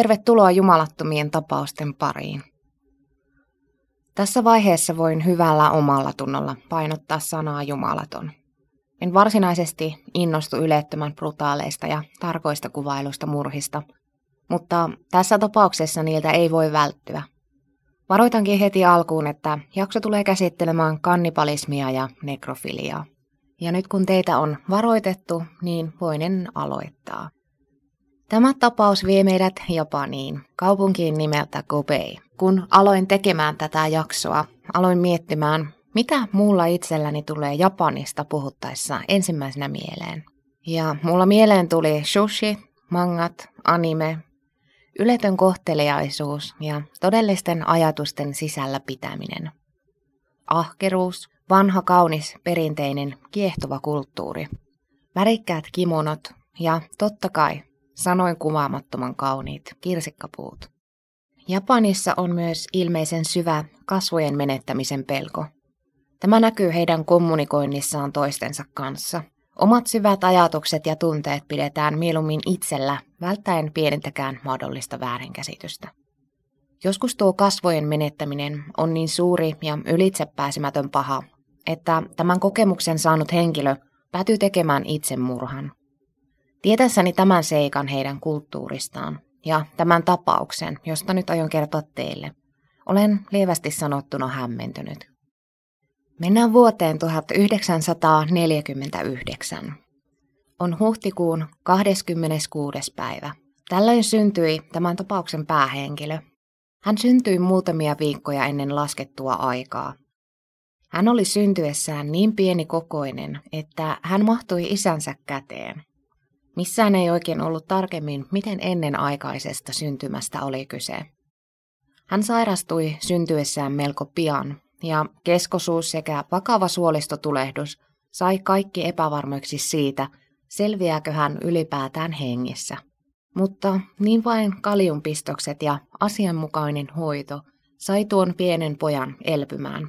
tervetuloa jumalattomien tapausten pariin. Tässä vaiheessa voin hyvällä omalla tunnolla painottaa sanaa jumalaton. En varsinaisesti innostu ylettömän brutaaleista ja tarkoista kuvailusta murhista, mutta tässä tapauksessa niiltä ei voi välttyä. Varoitankin heti alkuun, että jakso tulee käsittelemään kannibalismia ja nekrofiliaa. Ja nyt kun teitä on varoitettu, niin voinen aloittaa. Tämä tapaus vie meidät Japaniin, kaupunkiin nimeltä Gobei. Kun aloin tekemään tätä jaksoa, aloin miettimään, mitä muulla itselläni tulee Japanista puhuttaessa ensimmäisenä mieleen. Ja mulla mieleen tuli sushi, mangat, anime, yletön kohteliaisuus ja todellisten ajatusten sisällä pitäminen. Ahkeruus, vanha kaunis perinteinen kiehtova kulttuuri, värikkäät kimonot ja totta kai sanoin kuvaamattoman kauniit kirsikkapuut. Japanissa on myös ilmeisen syvä kasvojen menettämisen pelko. Tämä näkyy heidän kommunikoinnissaan toistensa kanssa. Omat syvät ajatukset ja tunteet pidetään mieluummin itsellä, välttäen pienintäkään mahdollista väärinkäsitystä. Joskus tuo kasvojen menettäminen on niin suuri ja ylitsepääsemätön paha, että tämän kokemuksen saanut henkilö päätyy tekemään itsemurhan. Tietässäni tämän seikan heidän kulttuuristaan ja tämän tapauksen, josta nyt aion kertoa teille, olen lievästi sanottuna hämmentynyt. Mennään vuoteen 1949. On huhtikuun 26. päivä. Tällöin syntyi tämän tapauksen päähenkilö. Hän syntyi muutamia viikkoja ennen laskettua aikaa. Hän oli syntyessään niin pieni kokoinen, että hän mahtui isänsä käteen. Missään ei oikein ollut tarkemmin, miten ennenaikaisesta syntymästä oli kyse. Hän sairastui syntyessään melko pian, ja keskosuus sekä vakava suolistotulehdus sai kaikki epävarmoiksi siitä, selviääkö hän ylipäätään hengissä. Mutta niin vain kaliumpistokset ja asianmukainen hoito sai tuon pienen pojan elpymään.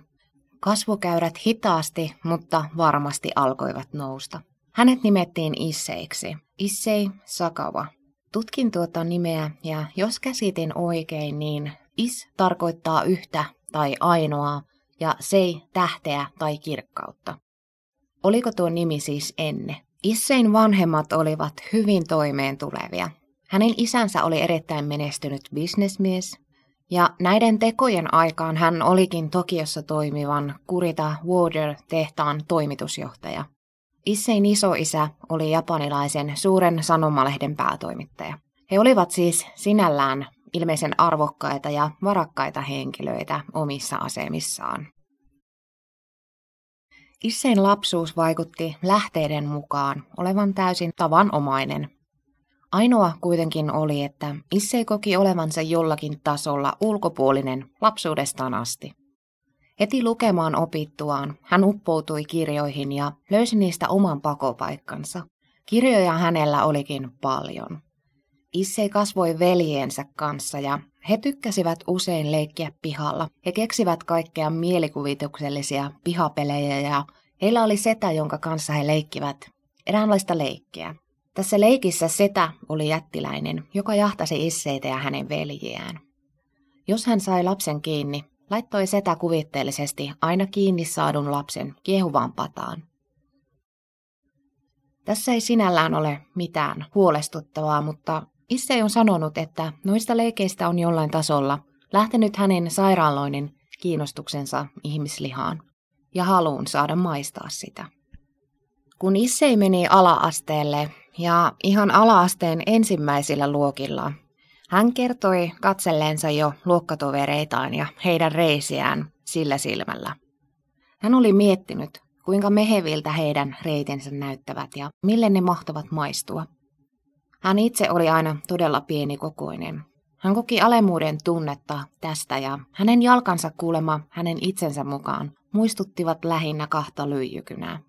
Kasvokäyrät hitaasti, mutta varmasti alkoivat nousta. Hänet nimettiin Isseiksi. Issei Sakawa. Tutkin tuota nimeä ja jos käsitin oikein, niin is tarkoittaa yhtä tai ainoaa ja sei tähteä tai kirkkautta. Oliko tuo nimi siis enne? Issein vanhemmat olivat hyvin toimeen tulevia. Hänen isänsä oli erittäin menestynyt bisnesmies, ja näiden tekojen aikaan hän olikin Tokiossa toimivan Kurita Water-tehtaan toimitusjohtaja. Issein isoisä oli japanilaisen suuren sanomalehden päätoimittaja. He olivat siis sinällään ilmeisen arvokkaita ja varakkaita henkilöitä omissa asemissaan. Issein lapsuus vaikutti lähteiden mukaan olevan täysin tavanomainen. Ainoa kuitenkin oli, että Issei koki olevansa jollakin tasolla ulkopuolinen lapsuudestaan asti. Heti lukemaan opittuaan hän uppoutui kirjoihin ja löysi niistä oman pakopaikkansa. Kirjoja hänellä olikin paljon. Issei kasvoi veljeensä kanssa ja he tykkäsivät usein leikkiä pihalla. He keksivät kaikkea mielikuvituksellisia pihapelejä ja heillä oli setä, jonka kanssa he leikkivät eräänlaista leikkiä. Tässä leikissä setä oli jättiläinen, joka jahtasi isseitä ja hänen veljiään. Jos hän sai lapsen kiinni, laittoi setä kuvitteellisesti aina kiinni saadun lapsen kiehuvaan pataan. Tässä ei sinällään ole mitään huolestuttavaa, mutta Isse on sanonut, että noista leikeistä on jollain tasolla lähtenyt hänen sairaaloinen kiinnostuksensa ihmislihaan ja haluun saada maistaa sitä. Kun Issei meni alaasteelle ja ihan alaasteen ensimmäisillä luokilla hän kertoi katselleensa jo luokkatovereitaan ja heidän reisiään sillä silmällä. Hän oli miettinyt, kuinka meheviltä heidän reitensä näyttävät ja mille ne mahtavat maistua. Hän itse oli aina todella pieni kokoinen. Hän koki alemuuden tunnetta tästä ja hänen jalkansa kuulema hänen itsensä mukaan muistuttivat lähinnä kahta lyijykynää.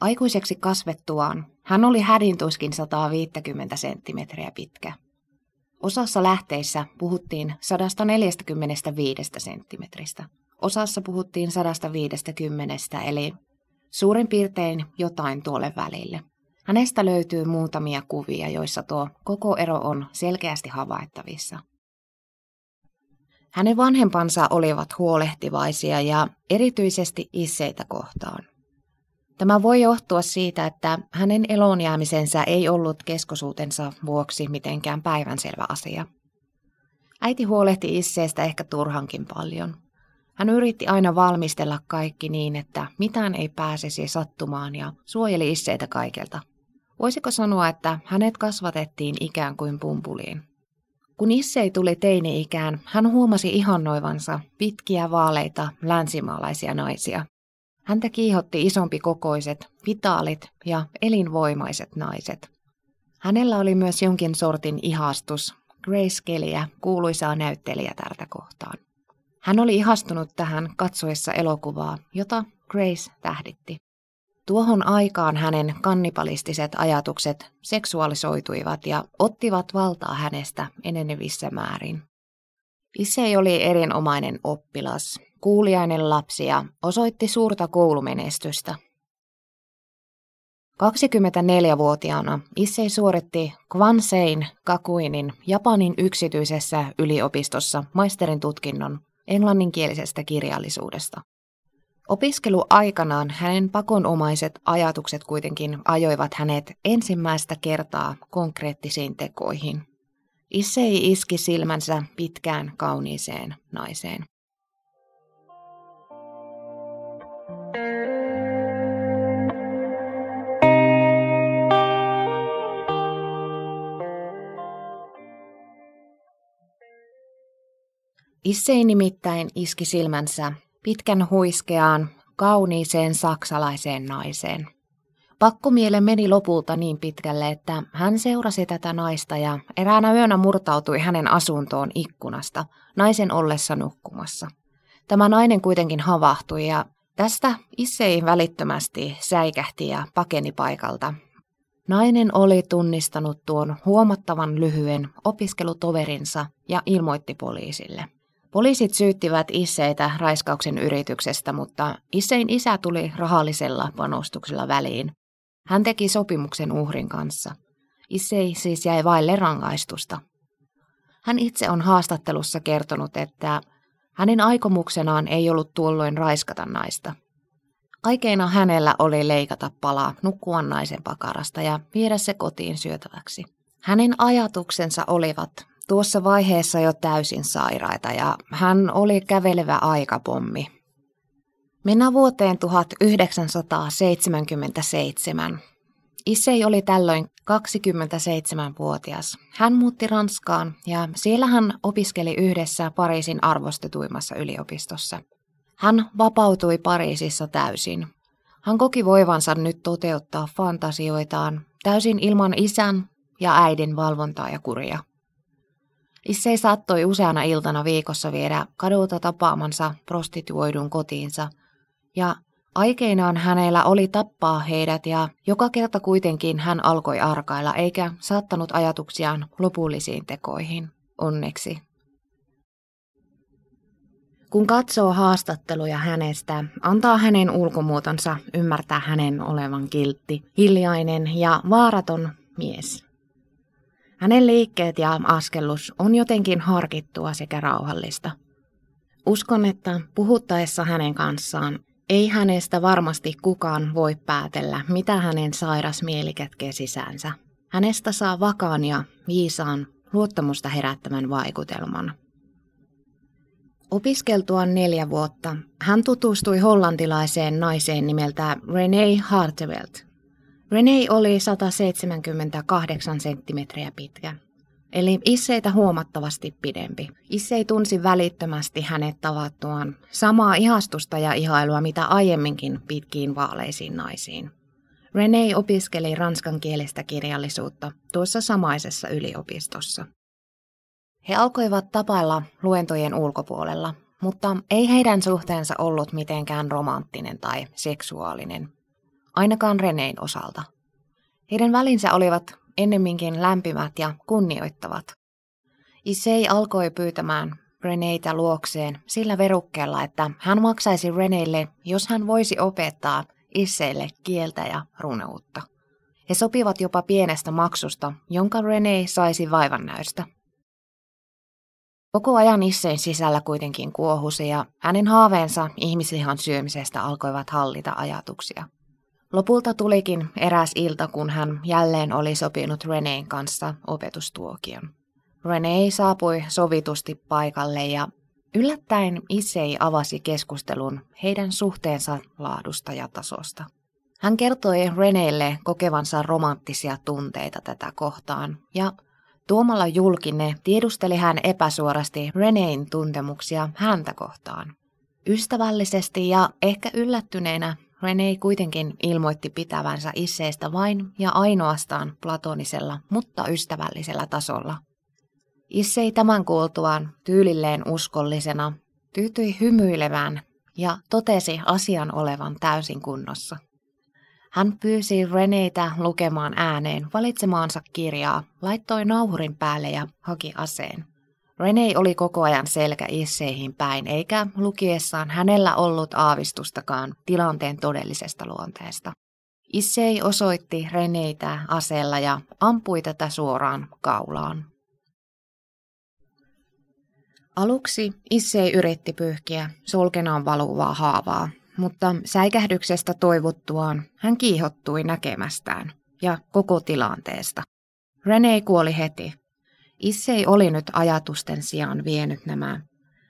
Aikuiseksi kasvettuaan hän oli hädintuskin 150 senttimetriä pitkä. Osassa lähteissä puhuttiin 145 senttimetristä. Osassa puhuttiin 150, eli suurin piirtein jotain tuolle välille. Hänestä löytyy muutamia kuvia, joissa tuo koko ero on selkeästi havaittavissa. Hänen vanhempansa olivat huolehtivaisia ja erityisesti isseitä kohtaan. Tämä voi johtua siitä, että hänen elonjäämisensä ei ollut keskosuutensa vuoksi mitenkään päivänselvä asia. Äiti huolehti isseestä ehkä turhankin paljon. Hän yritti aina valmistella kaikki niin, että mitään ei pääsisi sattumaan ja suojeli isseitä kaikelta. Voisiko sanoa, että hänet kasvatettiin ikään kuin pumpuliin? Kun Issei tuli teini-ikään, hän huomasi ihannoivansa pitkiä vaaleita länsimaalaisia naisia. Häntä kiihotti isompi kokoiset, vitaalit ja elinvoimaiset naiset. Hänellä oli myös jonkin sortin ihastus Grace Kellyä, kuuluisaa näyttelijätärtä kohtaan. Hän oli ihastunut tähän katsoessa elokuvaa, jota Grace tähditti. Tuohon aikaan hänen kannibalistiset ajatukset seksuaalisoituivat ja ottivat valtaa hänestä enenevissä määrin. Issei oli erinomainen oppilas, kuuliainen lapsi ja osoitti suurta koulumenestystä. 24-vuotiaana Issei suoritti Kwansein Kakuinin Japanin yksityisessä yliopistossa maisterin tutkinnon englanninkielisestä kirjallisuudesta. Opiskeluaikanaan hänen pakonomaiset ajatukset kuitenkin ajoivat hänet ensimmäistä kertaa konkreettisiin tekoihin. Issei iski silmänsä pitkään kauniiseen naiseen. Issei nimittäin iski silmänsä pitkän huiskeaan, kauniiseen saksalaiseen naiseen. Pakkomiele meni lopulta niin pitkälle, että hän seurasi tätä naista ja eräänä yönä murtautui hänen asuntoon ikkunasta, naisen ollessa nukkumassa. Tämä nainen kuitenkin havahtui ja tästä Issei välittömästi säikähti ja pakeni paikalta. Nainen oli tunnistanut tuon huomattavan lyhyen opiskelutoverinsa ja ilmoitti poliisille. Poliisit syyttivät Isseitä raiskauksen yrityksestä, mutta Issein isä tuli rahallisella panostuksella väliin. Hän teki sopimuksen uhrin kanssa. Issei siis jäi vaille rangaistusta. Hän itse on haastattelussa kertonut, että hänen aikomuksenaan ei ollut tuolloin raiskata naista. Aikeina hänellä oli leikata palaa nukkuvan naisen pakarasta ja viedä se kotiin syötäväksi. Hänen ajatuksensa olivat tuossa vaiheessa jo täysin sairaita ja hän oli kävelevä aikapommi. Mennään vuoteen 1977. Issei oli tällöin 27-vuotias. Hän muutti Ranskaan ja siellä hän opiskeli yhdessä Pariisin arvostetuimmassa yliopistossa. Hän vapautui Pariisissa täysin. Hän koki voivansa nyt toteuttaa fantasioitaan täysin ilman isän ja äidin valvontaa ja kuria. Issei saattoi useana iltana viikossa viedä kadulta tapaamansa prostituoidun kotiinsa, ja aikeinaan hänellä oli tappaa heidät ja joka kerta kuitenkin hän alkoi arkailla eikä saattanut ajatuksiaan lopullisiin tekoihin, onneksi. Kun katsoo haastatteluja hänestä, antaa hänen ulkomuotonsa ymmärtää hänen olevan kiltti, hiljainen ja vaaraton mies. Hänen liikkeet ja askellus on jotenkin harkittua sekä rauhallista. Uskon, että puhuttaessa hänen kanssaan ei hänestä varmasti kukaan voi päätellä, mitä hänen sairas mieli kätkee sisäänsä. Hänestä saa vakaan ja viisaan luottamusta herättävän vaikutelman. Opiskeltuaan neljä vuotta hän tutustui hollantilaiseen naiseen nimeltä Renee Hartevelt – Renee oli 178 senttimetriä pitkä, eli Isseitä huomattavasti pidempi. Issei tunsi välittömästi hänet tavattuaan samaa ihastusta ja ihailua mitä aiemminkin pitkiin vaaleisiin naisiin. Renee opiskeli ranskan kielestä kirjallisuutta tuossa samaisessa yliopistossa. He alkoivat tapailla luentojen ulkopuolella, mutta ei heidän suhteensa ollut mitenkään romanttinen tai seksuaalinen ainakaan Renein osalta. Heidän välinsä olivat ennemminkin lämpimät ja kunnioittavat. Isei alkoi pyytämään Reneitä luokseen sillä verukkeella, että hän maksaisi Reneille, jos hän voisi opettaa Isseille kieltä ja runeutta. He sopivat jopa pienestä maksusta, jonka Rene saisi vaivannäystä. Koko ajan Issein sisällä kuitenkin kuohusi ja hänen haaveensa ihmislihan syömisestä alkoivat hallita ajatuksia. Lopulta tulikin eräs ilta, kun hän jälleen oli sopinut Reneen kanssa opetustuokion. Rene saapui sovitusti paikalle ja yllättäen Issei avasi keskustelun heidän suhteensa laadusta ja tasosta. Hän kertoi Reneille kokevansa romanttisia tunteita tätä kohtaan ja tuomalla julkine tiedusteli hän epäsuorasti Renein tuntemuksia häntä kohtaan. Ystävällisesti ja ehkä yllättyneenä Rene kuitenkin ilmoitti pitävänsä isseistä vain ja ainoastaan platonisella, mutta ystävällisellä tasolla. Issei tämän kuultuaan tyylilleen uskollisena tyytyi hymyilevään ja totesi asian olevan täysin kunnossa. Hän pyysi Reneitä lukemaan ääneen valitsemaansa kirjaa, laittoi nauhurin päälle ja haki aseen. Rene oli koko ajan selkä isseihin päin, eikä lukiessaan hänellä ollut aavistustakaan tilanteen todellisesta luonteesta. Issei osoitti Reneitä aseella ja ampui tätä suoraan kaulaan. Aluksi Issei yritti pyyhkiä solkenaan valuvaa haavaa, mutta säikähdyksestä toivuttuaan hän kiihottui näkemästään ja koko tilanteesta. Rene kuoli heti. Issei oli nyt ajatusten sijaan vienyt nämä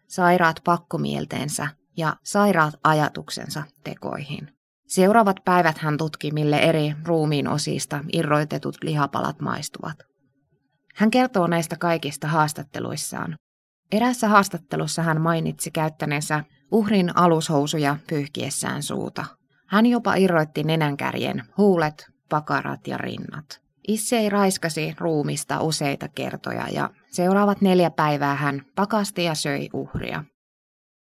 sairaat pakkomielteensä ja sairaat ajatuksensa tekoihin. Seuraavat päivät hän tutki, mille eri ruumiin osista irroitetut lihapalat maistuvat. Hän kertoo näistä kaikista haastatteluissaan. Erässä haastattelussa hän mainitsi käyttäneensä uhrin alushousuja pyyhkiessään suuta. Hän jopa irroitti nenänkärjen, huulet, pakarat ja rinnat. Issei raiskasi ruumista useita kertoja ja seuraavat neljä päivää hän pakasti ja söi uhria.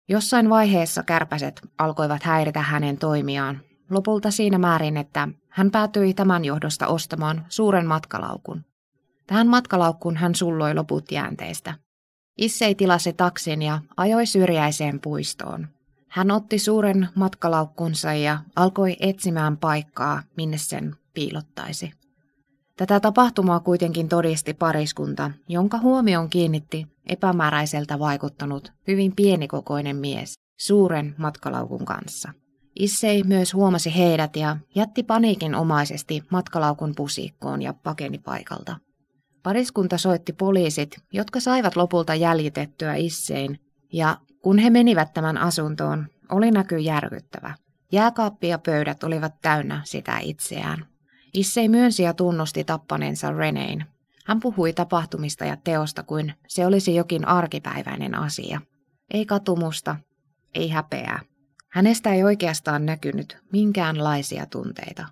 Jossain vaiheessa kärpäset alkoivat häiritä hänen toimiaan, lopulta siinä määrin, että hän päätyi tämän johdosta ostamaan suuren matkalaukun. Tähän matkalaukkuun hän sulloi loput jäänteistä. Issei tilasi taksin ja ajoi syrjäiseen puistoon. Hän otti suuren matkalaukkunsa ja alkoi etsimään paikkaa, minne sen piilottaisi. Tätä tapahtumaa kuitenkin todisti pariskunta, jonka huomioon kiinnitti epämääräiseltä vaikuttanut hyvin pienikokoinen mies suuren matkalaukun kanssa. Issei myös huomasi heidät ja jätti paniikin omaisesti matkalaukun pusikkoon ja pakeni paikalta. Pariskunta soitti poliisit, jotka saivat lopulta jäljitettyä Issein, ja kun he menivät tämän asuntoon, oli näky järkyttävä. Jääkaappi ja pöydät olivat täynnä sitä itseään. Issei myönsi ja tunnusti tappaneensa Renein. Hän puhui tapahtumista ja teosta kuin se olisi jokin arkipäiväinen asia. Ei katumusta, ei häpeää. Hänestä ei oikeastaan näkynyt minkäänlaisia tunteita.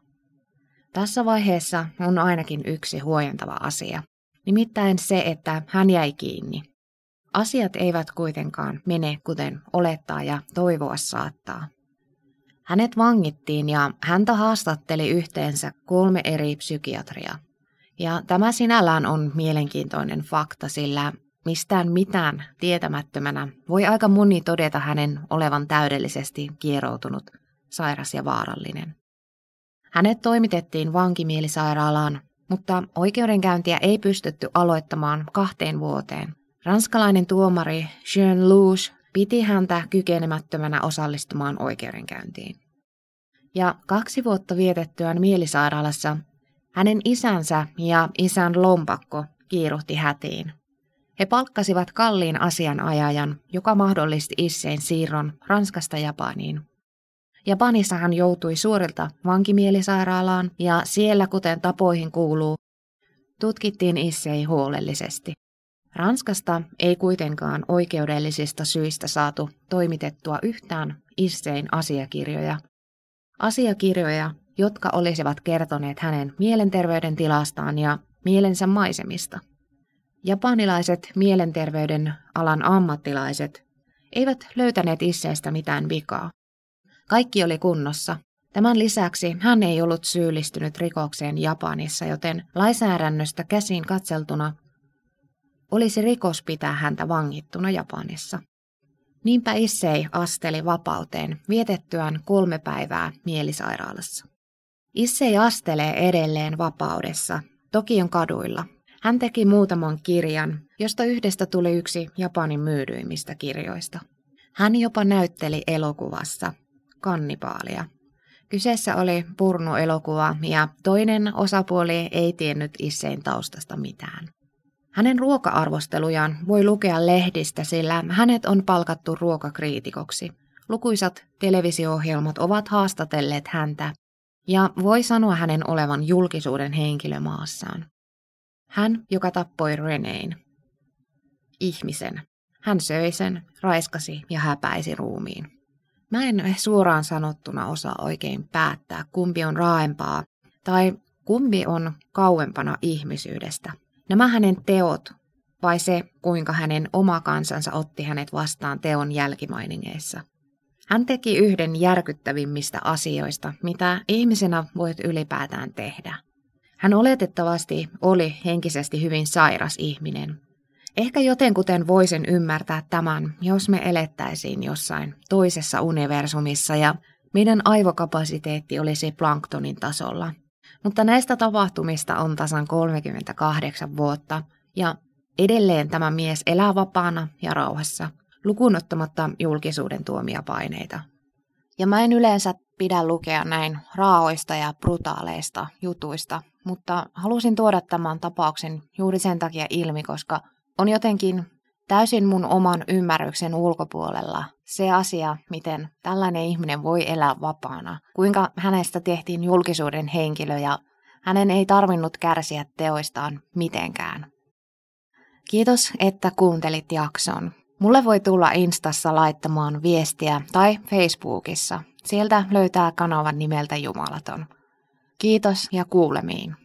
Tässä vaiheessa on ainakin yksi huojentava asia. Nimittäin se, että hän jäi kiinni. Asiat eivät kuitenkaan mene kuten olettaa ja toivoa saattaa. Hänet vangittiin ja häntä haastatteli yhteensä kolme eri psykiatria. Ja tämä sinällään on mielenkiintoinen fakta, sillä mistään mitään tietämättömänä voi aika moni todeta hänen olevan täydellisesti kieroutunut, sairas ja vaarallinen. Hänet toimitettiin vankimielisairaalaan mutta oikeudenkäyntiä ei pystytty aloittamaan kahteen vuoteen. Ranskalainen tuomari Jean Louche piti häntä kykenemättömänä osallistumaan oikeudenkäyntiin. Ja kaksi vuotta vietettyään mielisairaalassa hänen isänsä ja isän lompakko kiiruhti hätiin. He palkkasivat kalliin asianajajan, joka mahdollisti Issein siirron Ranskasta Japaniin. Japanissa hän joutui suorilta vankimielisairaalaan ja siellä, kuten tapoihin kuuluu, tutkittiin Issei huolellisesti. Ranskasta ei kuitenkaan oikeudellisista syistä saatu toimitettua yhtään Issein asiakirjoja. Asiakirjoja, jotka olisivat kertoneet hänen mielenterveyden tilastaan ja mielensä maisemista. Japanilaiset mielenterveyden alan ammattilaiset eivät löytäneet Isseistä mitään vikaa. Kaikki oli kunnossa. Tämän lisäksi hän ei ollut syyllistynyt rikokseen Japanissa, joten lainsäädännöstä käsin katseltuna olisi rikos pitää häntä vangittuna Japanissa. Niinpä Issei asteli vapauteen vietettyään kolme päivää mielisairaalassa. Issei astelee edelleen vapaudessa, Tokion kaduilla. Hän teki muutaman kirjan, josta yhdestä tuli yksi Japanin myydyimmistä kirjoista. Hän jopa näytteli elokuvassa kannibaalia. Kyseessä oli purnu-elokuva ja toinen osapuoli ei tiennyt Issein taustasta mitään. Hänen ruoka-arvostelujaan voi lukea lehdistä, sillä hänet on palkattu ruokakriitikoksi. Lukuisat televisio-ohjelmat ovat haastatelleet häntä, ja voi sanoa hänen olevan julkisuuden henkilö maassaan. Hän, joka tappoi Renein. Ihmisen. Hän söi sen, raiskasi ja häpäisi ruumiin. Mä en suoraan sanottuna osaa oikein päättää, kumpi on raaempaa tai kumpi on kauempana ihmisyydestä. Nämä hänen teot vai se, kuinka hänen oma kansansa otti hänet vastaan teon jälkimainingeissa. Hän teki yhden järkyttävimmistä asioista, mitä ihmisenä voit ylipäätään tehdä. Hän oletettavasti oli henkisesti hyvin sairas ihminen. Ehkä jotenkuten voisin ymmärtää tämän, jos me elettäisiin jossain toisessa universumissa ja meidän aivokapasiteetti olisi planktonin tasolla. Mutta näistä tapahtumista on tasan 38 vuotta ja edelleen tämä mies elää vapaana ja rauhassa, lukunottamatta julkisuuden tuomia paineita. Ja mä en yleensä pidä lukea näin raaoista ja brutaaleista jutuista, mutta halusin tuoda tämän tapauksen juuri sen takia ilmi, koska on jotenkin täysin mun oman ymmärryksen ulkopuolella se asia, miten tällainen ihminen voi elää vapaana, kuinka hänestä tehtiin julkisuuden henkilö ja hänen ei tarvinnut kärsiä teoistaan mitenkään. Kiitos, että kuuntelit jakson. Mulle voi tulla Instassa laittamaan viestiä tai Facebookissa. Sieltä löytää kanavan nimeltä Jumalaton. Kiitos ja kuulemiin.